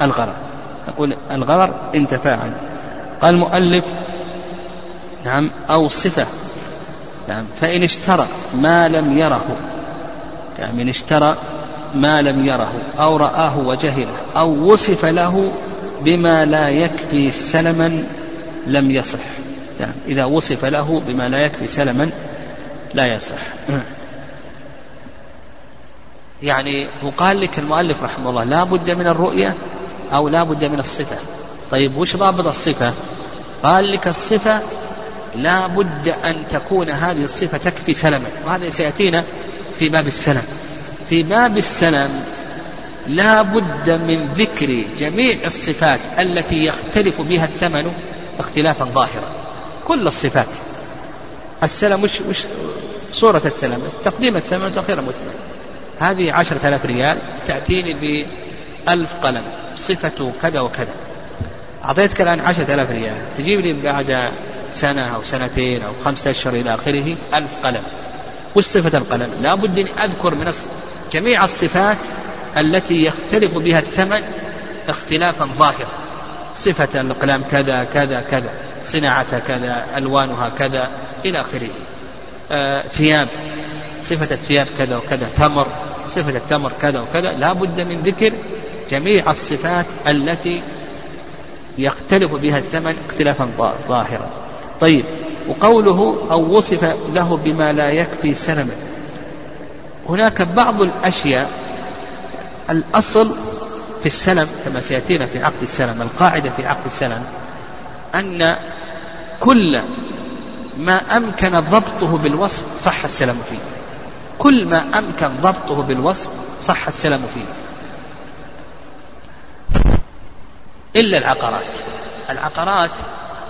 الغرر. نقول الغرر انتفى عنه. قال المؤلف نعم أو صفة. نعم فإن اشترى ما لم يره. يعني إن اشترى ما لم يره أو رآه وجهله أو وصف له بما لا يكفي سلما لم يصح. يعني إذا وصف له بما لا يكفي سلما لا يصح. يعني وقال لك المؤلف رحمه الله لا بد من الرؤية أو لا بد من الصفة. طيب وش ضابط الصفة؟ قال لك الصفة لا بد أن تكون هذه الصفة تكفي سلما وهذا سيأتينا في باب السلم. في باب السلم لا بد من ذكر جميع الصفات التي يختلف بها الثمن اختلافا ظاهرا. كل الصفات. السلم وش, وش صورة السلم؟ تقديم الثمن وتأخير المثمن. هذه عشرة آلاف ريال تأتيني بألف قلم. صفة كذا وكذا. أعطيتك الآن عشرة آلاف ريال. تجيب لي بعد سنة أو سنتين أو خمسة أشهر إلى آخره ألف قلم. وش صفة القلم؟ لا بد أن أذكر من جميع الصفات التي يختلف بها الثمن اختلافا ظاهرا. صفة الأقلام كذا كذا كذا. صناعتها كذا ألوانها كذا إلى آخره. آه ثياب. صفة الثياب كذا وكذا. تمر. صفة التمر كذا وكذا. لا بد من ذكر جميع الصفات التي يختلف بها الثمن اختلافا ظاهرا. طيب وقوله أو وصف له بما لا يكفي سلمه هناك بعض الأشياء الأصل في السلم كما سيأتينا في عقد السلم القاعدة في عقد السلم أن كل ما أمكن ضبطه بالوصف صح السلم فيه. كل ما أمكن ضبطه بالوصف صح السلم فيه. إلا العقارات. العقارات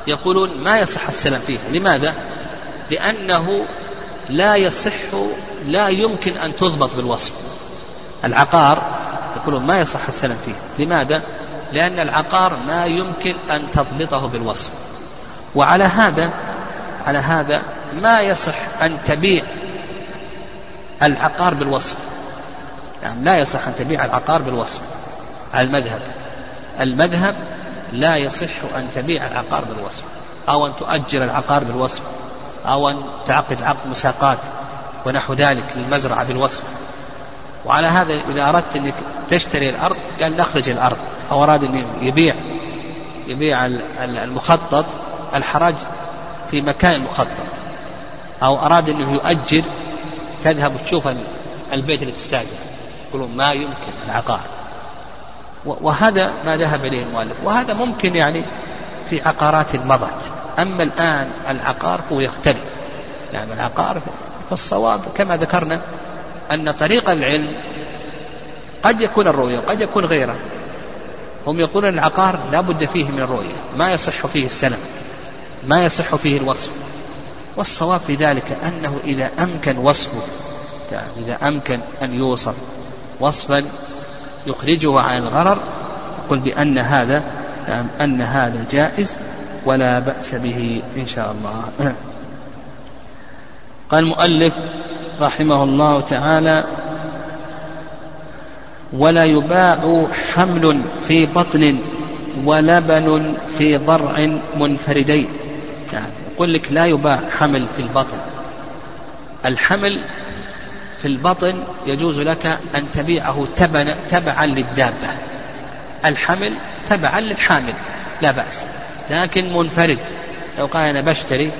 يقولون ما يصح السلم فيها. لماذا؟ لأنه لا يصح لا يمكن أن تضبط بالوصف. العقار يقولون ما يصح السلم فيه. لماذا؟ لأن العقار ما يمكن أن تضبطه بالوصف. وعلى هذا على هذا ما يصح أن تبيع العقار بالوصف. يعني لا يصح أن تبيع العقار بالوصف. على المذهب. المذهب لا يصح أن تبيع العقار بالوصف. أو أن تؤجر العقار بالوصف. أو أن تعقد عقد مساقات ونحو ذلك للمزرعة بالوصف. وعلى هذا إذا أردت أنك تشتري الأرض قال نخرج الأرض. أو أراد أن يبيع يبيع المخطط الحراج في مكان المخطط. أو أراد أنه يؤجر تذهب وتشوف البيت اللي تستأجر. يقولون ما يمكن العقار. وهذا ما ذهب إليه المؤلف. وهذا ممكن يعني في عقارات مضت. أما الآن العقار فهو يختلف. يعني العقار فالصواب كما ذكرنا أن طريق العلم قد يكون الرؤية وقد يكون غيره. هم يقولون العقار لا بد فيه من الرؤية ما يصح فيه السلم ما يصح فيه الوصف. والصواب في ذلك أنه إذا أمكن وصفه إذا أمكن أن يوصف وصفا يخرجه عن الغرر يقول بأن هذا يعني أن هذا جائز ولا بأس به إن شاء الله. قال المؤلف رحمه الله تعالى ولا يباع حمل في بطن ولبن في ضرع منفردين. يعني يقول لك لا يباع حمل في البطن. الحمل في البطن يجوز لك أن تبيعه تبعا للدابة. الحمل تبعا للحامل لا بأس. لكن منفرد. لو قال أنا بشتري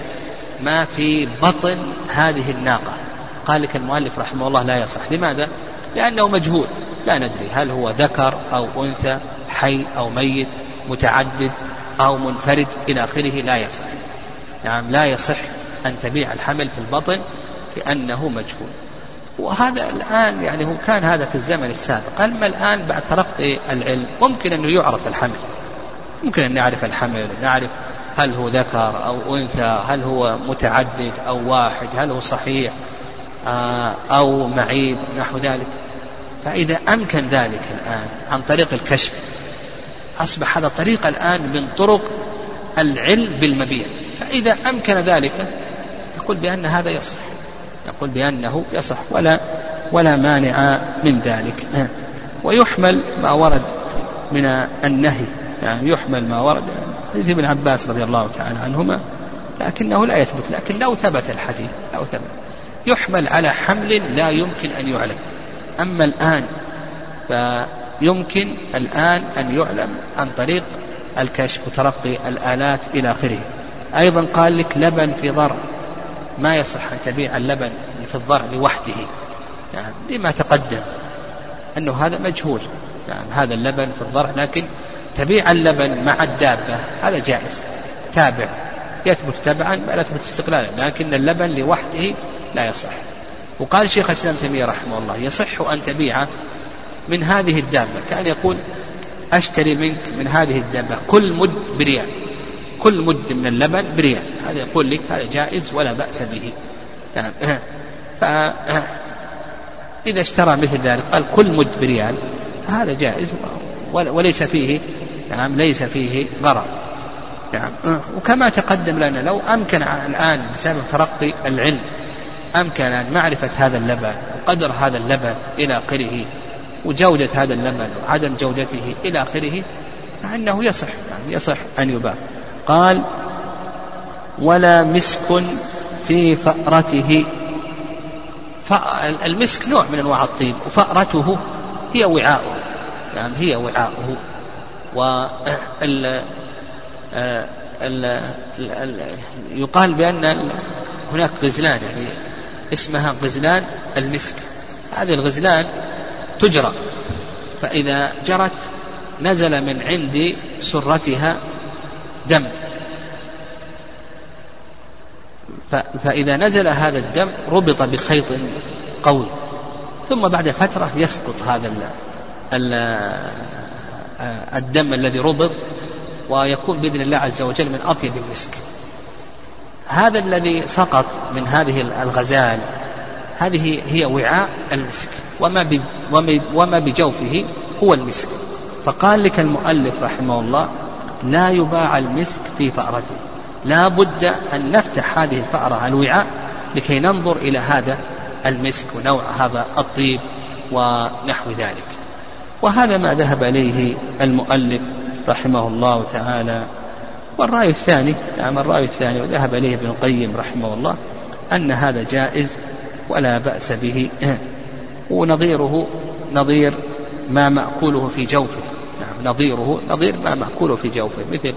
ما في بطن هذه الناقة. قال لك المؤلف رحمه الله لا يصح. لماذا؟ لأنه مجهول. لا ندري هل هو ذكر أو أنثى حي أو ميت متعدد أو منفرد إلى آخره لا يصح. نعم لا يصح أن تبيع الحمل في البطن لأنه مجهول. وهذا الآن يعني هو كان هذا في الزمن السابق. أما الآن بعد ترقي العلم ممكن أنه يعرف الحمل. ممكن أن نعرف الحمل نعرف هل هو ذكر أو أنثى هل هو متعدد أو واحد هل هو صحيح آه، أو معيب نحو ذلك. فإذا أمكن ذلك الآن عن طريق الكشف أصبح هذا طريق الآن من طرق العلم بالمبيع. فإذا أمكن ذلك يقول بأن هذا يصح. يقول بأنه يصح ولا ولا مانع من ذلك. ويحمل ما ورد من النهي. يعني يحمل ما ورد حديث ابن عباس رضي الله تعالى عنهما لكنه لا يثبت لكن لو ثبت الحديث لو ثبت. يحمل على حمل لا يمكن أن يعلم. أما الآن فيمكن الآن أن يعلم عن طريق الكشف وترقي الآلات إلى آخره. أيضا قال لك لبن في ضرع ما يصح أن تبيع اللبن في الضرع لوحده. يعني لما تقدم أنه هذا مجهول. يعني هذا اللبن في الضرع لكن تبيع اللبن مع الدابة هذا جائز. تابع. يثبت تبعا لا يثبت استقلالا لكن اللبن لوحده لا يصح. وقال شيخ الإسلام تيمية رحمه الله يصح أن تبيع من هذه الدابة كان يقول أشتري منك من هذه الدابة كل مد بريال كل مد من اللبن بريال. هذا يقول لك هذا جائز ولا بأس به. فإذا اشترى مثل ذلك قال كل مد بريال هذا جائز وليس فيه نعم ليس فيه ضرر. نعم وكما تقدم لنا لو أمكن الآن بسبب ترقي العلم أمكن أن معرفة هذا اللبن وقدر هذا اللبن إلى آخره وجودة هذا اللبن وعدم جودته إلى آخره فإنه يصح يعني يصح أن يباع. قال ولا مسك في فأرته. المسك نوع من أنواع الطيب وفأرته هي وعاؤه. يعني هي وعاؤه. وال يقال بأن هناك غزلان يعني اسمها غزلان المسك. هذه الغزلان تجرى فإذا جرت نزل من عند سرتها دم. فإذا نزل هذا الدم ربط بخيط قوي ثم بعد فترة يسقط هذا الدم الذي ربط ويكون بإذن الله عز وجل من أطيب المسك. هذا الذي سقط من هذه الغزال هذه هي وعاء المسك. وما وما بجوفه هو المسك. فقال لك المؤلف رحمه الله لا يباع المسك في فأرته. لا بد أن نفتح هذه الفأرة الوعاء لكي ننظر إلى هذا المسك ونوع هذا الطيب ونحو ذلك. وهذا ما ذهب إليه المؤلف رحمه الله تعالى. والرأي الثاني نعم الرأي الثاني وذهب إليه ابن القيم رحمه الله أن هذا جائز ولا بأس به. ونظيره نظير ما مأكوله في جوفه. نعم نظيره نظير ما مأكوله في جوفه مثل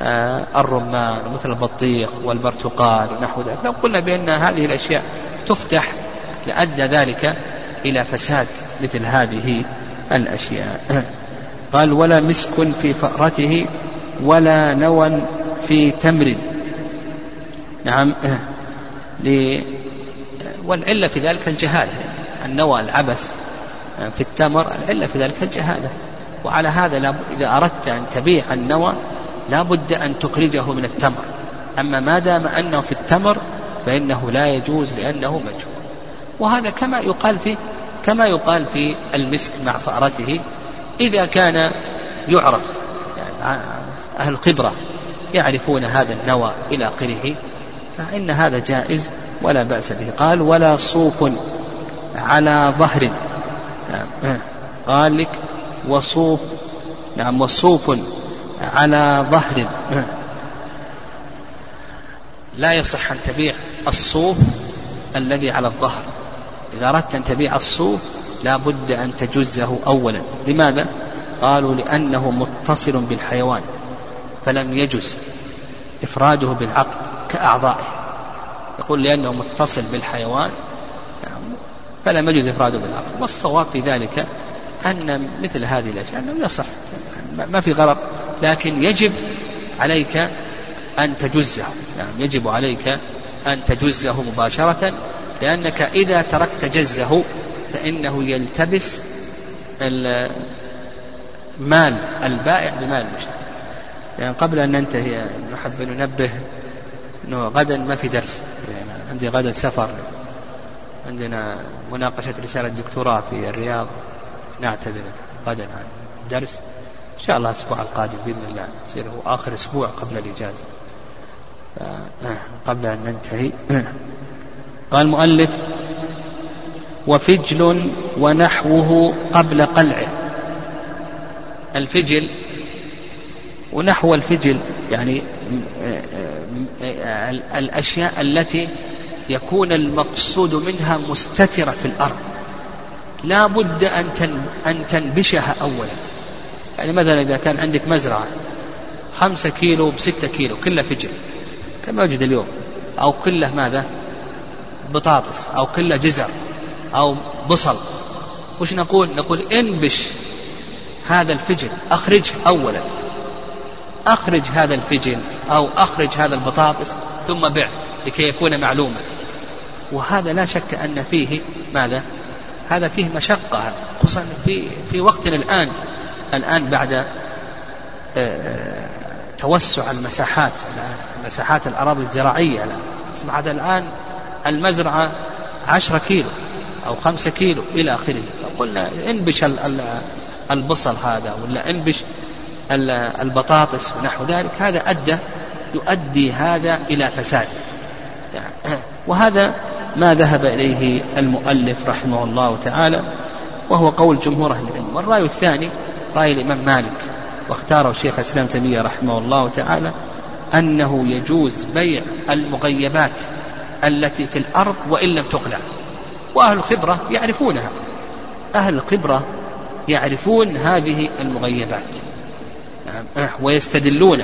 آه الرمان مثل البطيخ والبرتقال ونحو ذلك. لو قلنا بأن هذه الأشياء تفتح لأدى ذلك إلى فساد مثل هذه الأشياء. قال ولا مسك في فأرته ولا نوى في تمر. نعم. والعلة في ذلك الجهالة النوى العبس في التمر العلة في ذلك الجهالة وعلى هذا إذا أردت أن تبيع النوى لا بد أن تخرجه من التمر. أما ما دام أنه في التمر فإنه لا يجوز لأنه مجهول. وهذا كما يقال في كما يقال في المسك مع فأرته إذا كان يعرف يعني أهل الخبرة يعرفون هذا النوى إلى آخره فإن هذا جائز ولا بأس به. قال ولا صوف على ظهر. نعم. قال لك وصوف. نعم. وصوف على ظهر. لا يصح أن تبيع الصوف الذي على الظهر. إذا أردت أن تبيع الصوف لا بد أن تجزه أولا. لماذا؟ قالوا لأنه متصل بالحيوان فلم يجز إفراده بالعقد كأعضائه. يقول لأنه متصل بالحيوان فلم يجوز إفراده بالعقد. والصواب في ذلك أن مثل هذه الأشياء أنه يصح ما في غرض لكن يجب عليك أن تجزه. يعني يجب عليك أن تجزه مباشرة لأنك إذا تركت جزه فإنه يلتبس مال البائع بمال المشتري. يعني قبل أن ننتهي نحب أن ننبه أنه غدا ما في درس. يعني عندي غدا سفر. عندنا مناقشة رسالة دكتوراه في الرياض. نعتذر غدا عن درس إن شاء الله الأسبوع القادم بإذن الله يصير هو آخر أسبوع قبل الإجازة. قبل أن ننتهي. قال المؤلف وفجل ونحوه قبل قلعه. الفجل ونحو الفجل يعني الأشياء التي يكون المقصود منها مستترة في الأرض. لا بد أن تنبشها أولا. يعني مثلا إذا كان عندك مزرعة خمسة كيلو بستة كيلو كلها فجل. كما يوجد اليوم. أو كله ماذا؟ بطاطس أو كله جزر أو بصل. وش نقول؟ نقول انبش هذا الفجل أخرجه أولا. أخرج هذا الفجل أو أخرج هذا البطاطس ثم بع لكي يكون معلوما. وهذا لا شك أن فيه ماذا؟ هذا فيه مشقة خصوصا في في وقتنا الآن. الآن بعد آه، توسع المساحات مساحات الأراضي الزراعية. الآن أصبحت الآن المزرعة عشرة كيلو أو خمسة كيلو إلى آخره. قلنا انبش البصل هذا ولا انبش البطاطس ونحو ذلك. هذا أدى يؤدي هذا إلى فساد. وهذا ما ذهب إليه المؤلف رحمه الله تعالى وهو قول جمهور أهل العلم. والرأي الثاني رأي الإمام مالك واختاره الشيخ الإسلام تيمية رحمه الله تعالى أنه يجوز بيع المغيبات التي في الأرض وإن لم تقلع. وأهل الخبرة يعرفونها. أهل الخبرة يعرفون هذه المغيبات. نعم. ويستدلون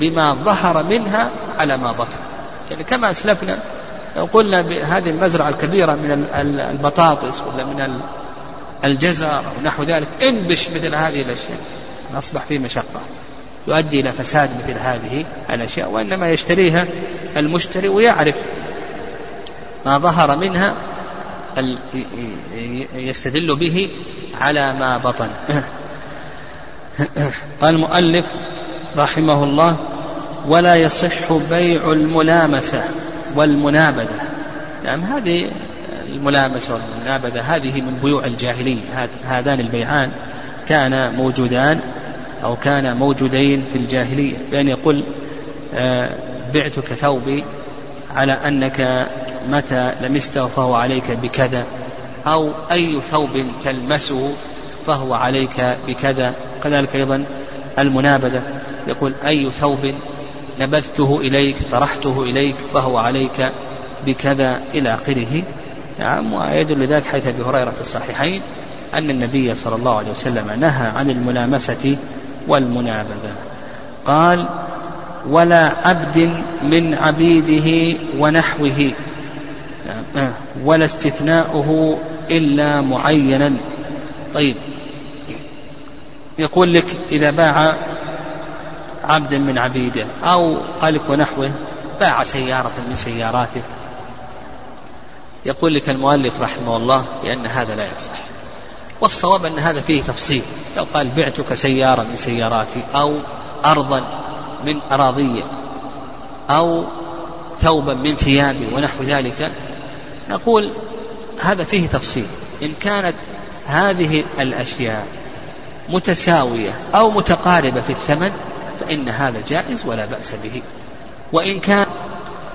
بما ظهر منها على ما بطن. يعني كما أسلفنا لو قلنا بهذه المزرعة الكبيرة من البطاطس ولا من الجزر أو نحو ذلك انبش مثل هذه الأشياء أصبح فيه مشقة. يؤدي إلى فساد مثل هذه الأشياء وإنما يشتريها المشتري ويعرف ما ظهر منها يستدل به على ما بطن. قال المؤلف رحمه الله ولا يصح بيع الملامسة والمنابذة. نعم هذه الملامسة والمنابذة هذه من بيوع الجاهلية. هذان البيعان كانا موجودان أو كانا موجودين في الجاهلية. بأن يقول آه، بعتك ثوبي على أنك متى لمسته فهو عليك بكذا أو أي ثوب تلمسه فهو عليك بكذا. كذلك أيضا المنابذة يقول أي ثوب نبذته إليك طرحته إليك فهو عليك بكذا إلى آخره. نعم ويدل ذلك حيث أبي هريرة في الصحيحين أن النبي صلى الله عليه وسلم نهى عن الملامسة والمنابذة. قال ولا عبد من عبيده ونحوه. ولا استثناؤه إلا معينا. طيب. يقول لك إذا باع عبدا من عبيده أو قالك ونحوه باع سيارة من سياراته يقول لك المؤلف رحمه الله بأن هذا لا يصح. والصواب أن هذا فيه تفصيل. لو قال بعتك سيارة من سياراتي أو أرضا من أراضي أو ثوبا من ثيابي ونحو ذلك نقول هذا فيه تفصيل. إن كانت هذه الأشياء متساوية أو متقاربة في الثمن فإن هذا جائز ولا بأس به. وإن كان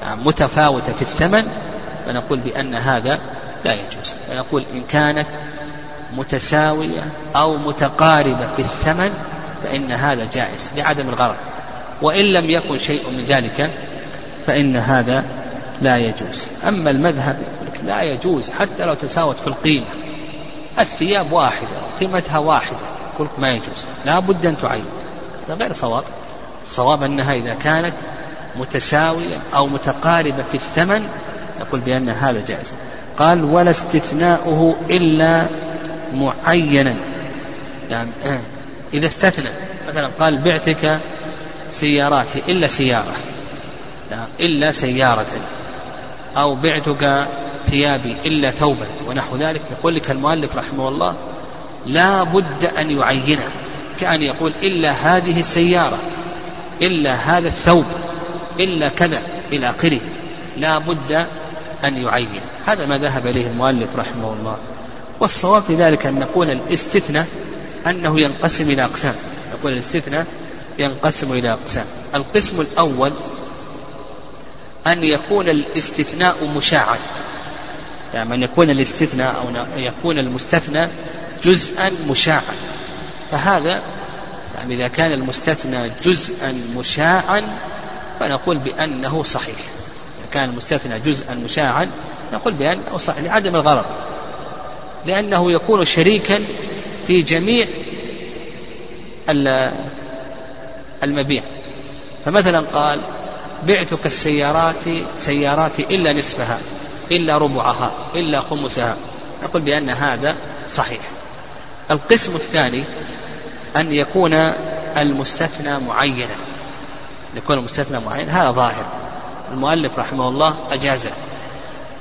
متفاوتة في الثمن فنقول بأن هذا لا يجوز. فنقول إن كانت متساوية أو متقاربة في الثمن فإن هذا جائز لعدم الغرض. وإن لم يكن شيء من ذلك فإن هذا لا يجوز. أما المذهب لا يجوز حتى لو تساوت في القيمة. الثياب واحدة قيمتها واحدة يقول ما يجوز. لا بد أن تعين. هذا غير صواب. الصواب أنها إذا كانت متساوية أو متقاربة في الثمن نقول بأن هذا جائز. قال ولا استثناؤه إلا معينا. يعني إذا استثنى. مثلا قال بعتك سياراتي. إلا سيارة. نعم إلا سيارة. أو بعتك ثيابي إلا ثوبا ونحو ذلك. يقول لك المؤلف رحمه الله لا بد أن يعينه كأن يقول إلا هذه السيارة إلا هذا الثوب إلا كذا إلى آخره. لا بد أن يعين. هذا ما ذهب إليه المؤلف رحمه الله. والصواب في ذلك أن نقول الاستثناء أنه ينقسم إلى أقسام. نقول الاستثناء ينقسم إلى أقسام. القسم الأول أن يكون الاستثناء مشاعا يعني أن يكون الاستثناء أو يكون المستثنى جزءا مشاعا فهذا يعني إذا كان المستثنى جزءا مشاعا فنقول بأنه صحيح. إذا كان المستثنى جزءا مشاعا نقول بأنه صحيح لعدم الغرض. لأنه يكون شريكا في جميع المبيع. فمثلا قال بعتك السيارات سياراتي إلا نصفها إلا ربعها إلا خمسها. نقول بأن هذا صحيح. القسم الثاني أن يكون المستثنى معينا. يكون المستثنى معين هذا ظاهر. المؤلف رحمه الله أجازه.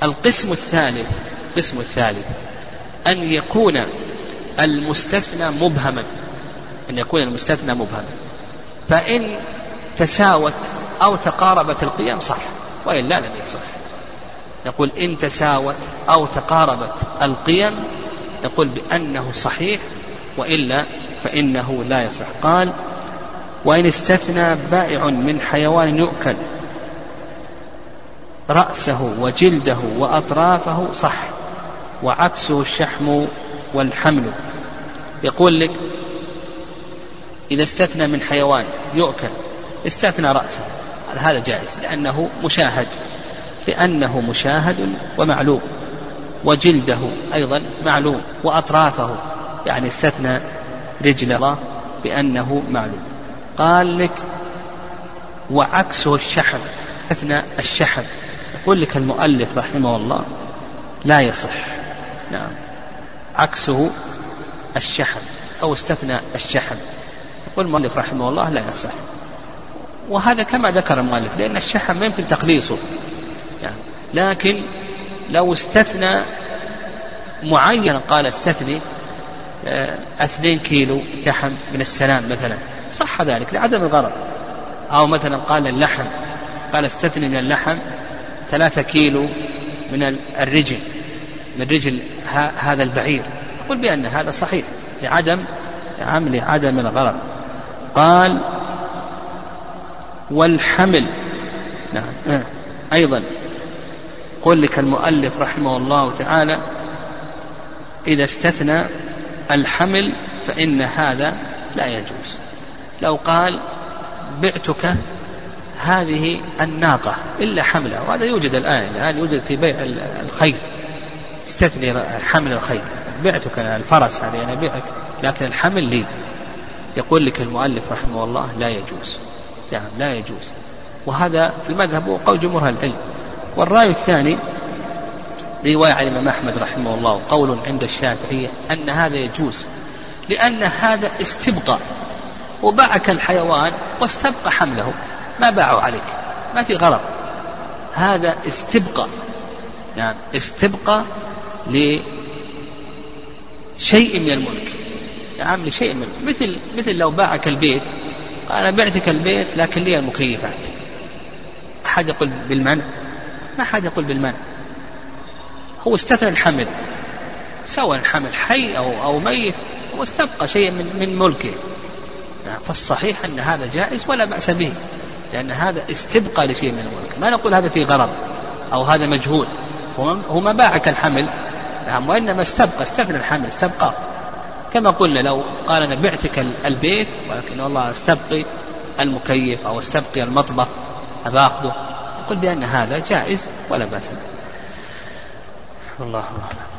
القسم الثالث القسم الثالث أن يكون المستثنى مبهما. أن يكون المستثنى مبهما. فإن تساوت أو تقاربت القيم صح وإلا لم يصح نقول إن تساوت أو تقاربت القيم نقول بأنه صحيح وإلا فإنه لا يصح. قال وإن استثنى بائع من حيوان يؤكل رأسه وجلده وأطرافه صح وعكسه الشحم والحمل. يقول لك إذا استثنى من حيوان يؤكل استثنى رأسه. هذا جائز لأنه مشاهد بأنه مشاهد ومعلوم وجلده أيضا معلوم وأطرافه يعني استثنى رجل الله بأنه معلوم. قال لك وعكسه الشحم استثنى الشحم يقول لك المؤلف رحمه الله لا يصح. نعم. عكسه الشحم أو استثنى الشحم يقول المؤلف رحمه الله لا يصح. وهذا كما ذكر المؤلف لأن الشحم ما يمكن تقليصه. يعني لكن لو استثنى معينا قال استثني آه، اثنين كيلو لحم من السلام مثلا. صح ذلك لعدم الغرض. أو مثلا قال اللحم قال استثني من اللحم ثلاثة كيلو من الرجل من رجل هذا البعير. قل بأن هذا صحيح لعدم نعم لعدم الغرض. قال والحمل. نعم. آه. أيضا. قل لك المؤلف رحمه الله تعالى إذا استثنى الحمل فإن هذا لا يجوز. لو قال بعتك هذه الناقة إلا حملها وهذا يوجد الآن الآن يوجد في بيع الخيل. استثني حمل الخيل. بعتك الفرس هذه أنا أبيعك لكن الحمل لي. يقول لك المؤلف رحمه الله لا يجوز. نعم لا يجوز. وهذا في المذهب وقول جمهور العلم. والرأي الثاني رواية عن الإمام أحمد رحمه الله قول عند الشافعية أن هذا يجوز لأن هذا استبقى. وباعك الحيوان واستبقى حمله. ما باعوا عليك. ما في غرض. هذا استبقى. نعم استبقى لشيء من الملك. نعم لشيء من مثل مثل لو باعك البيت قال أنا بعتك البيت لكن لي المكيفات. أحد يقول بالمنع ما أحد يقول بالمنع هو استثنى الحمل. سواء الحمل حي أو أو ميت هو استبقى شيء من من ملكه. فالصحيح أن هذا جائز ولا بأس به لأن هذا استبقى لشيء من الملك. ما نقول هذا فيه غرض أو هذا مجهول. هو ما باعك الحمل نعم وإنما استبقى استثنى الحمل استبقى. كما قلنا لو قال أنا بعتك البيت ولكن والله استبقي المكيف أو استبقي المطبخ أباخذه. يقول بأن هذا جائز ولا بأس به. الله أعلم.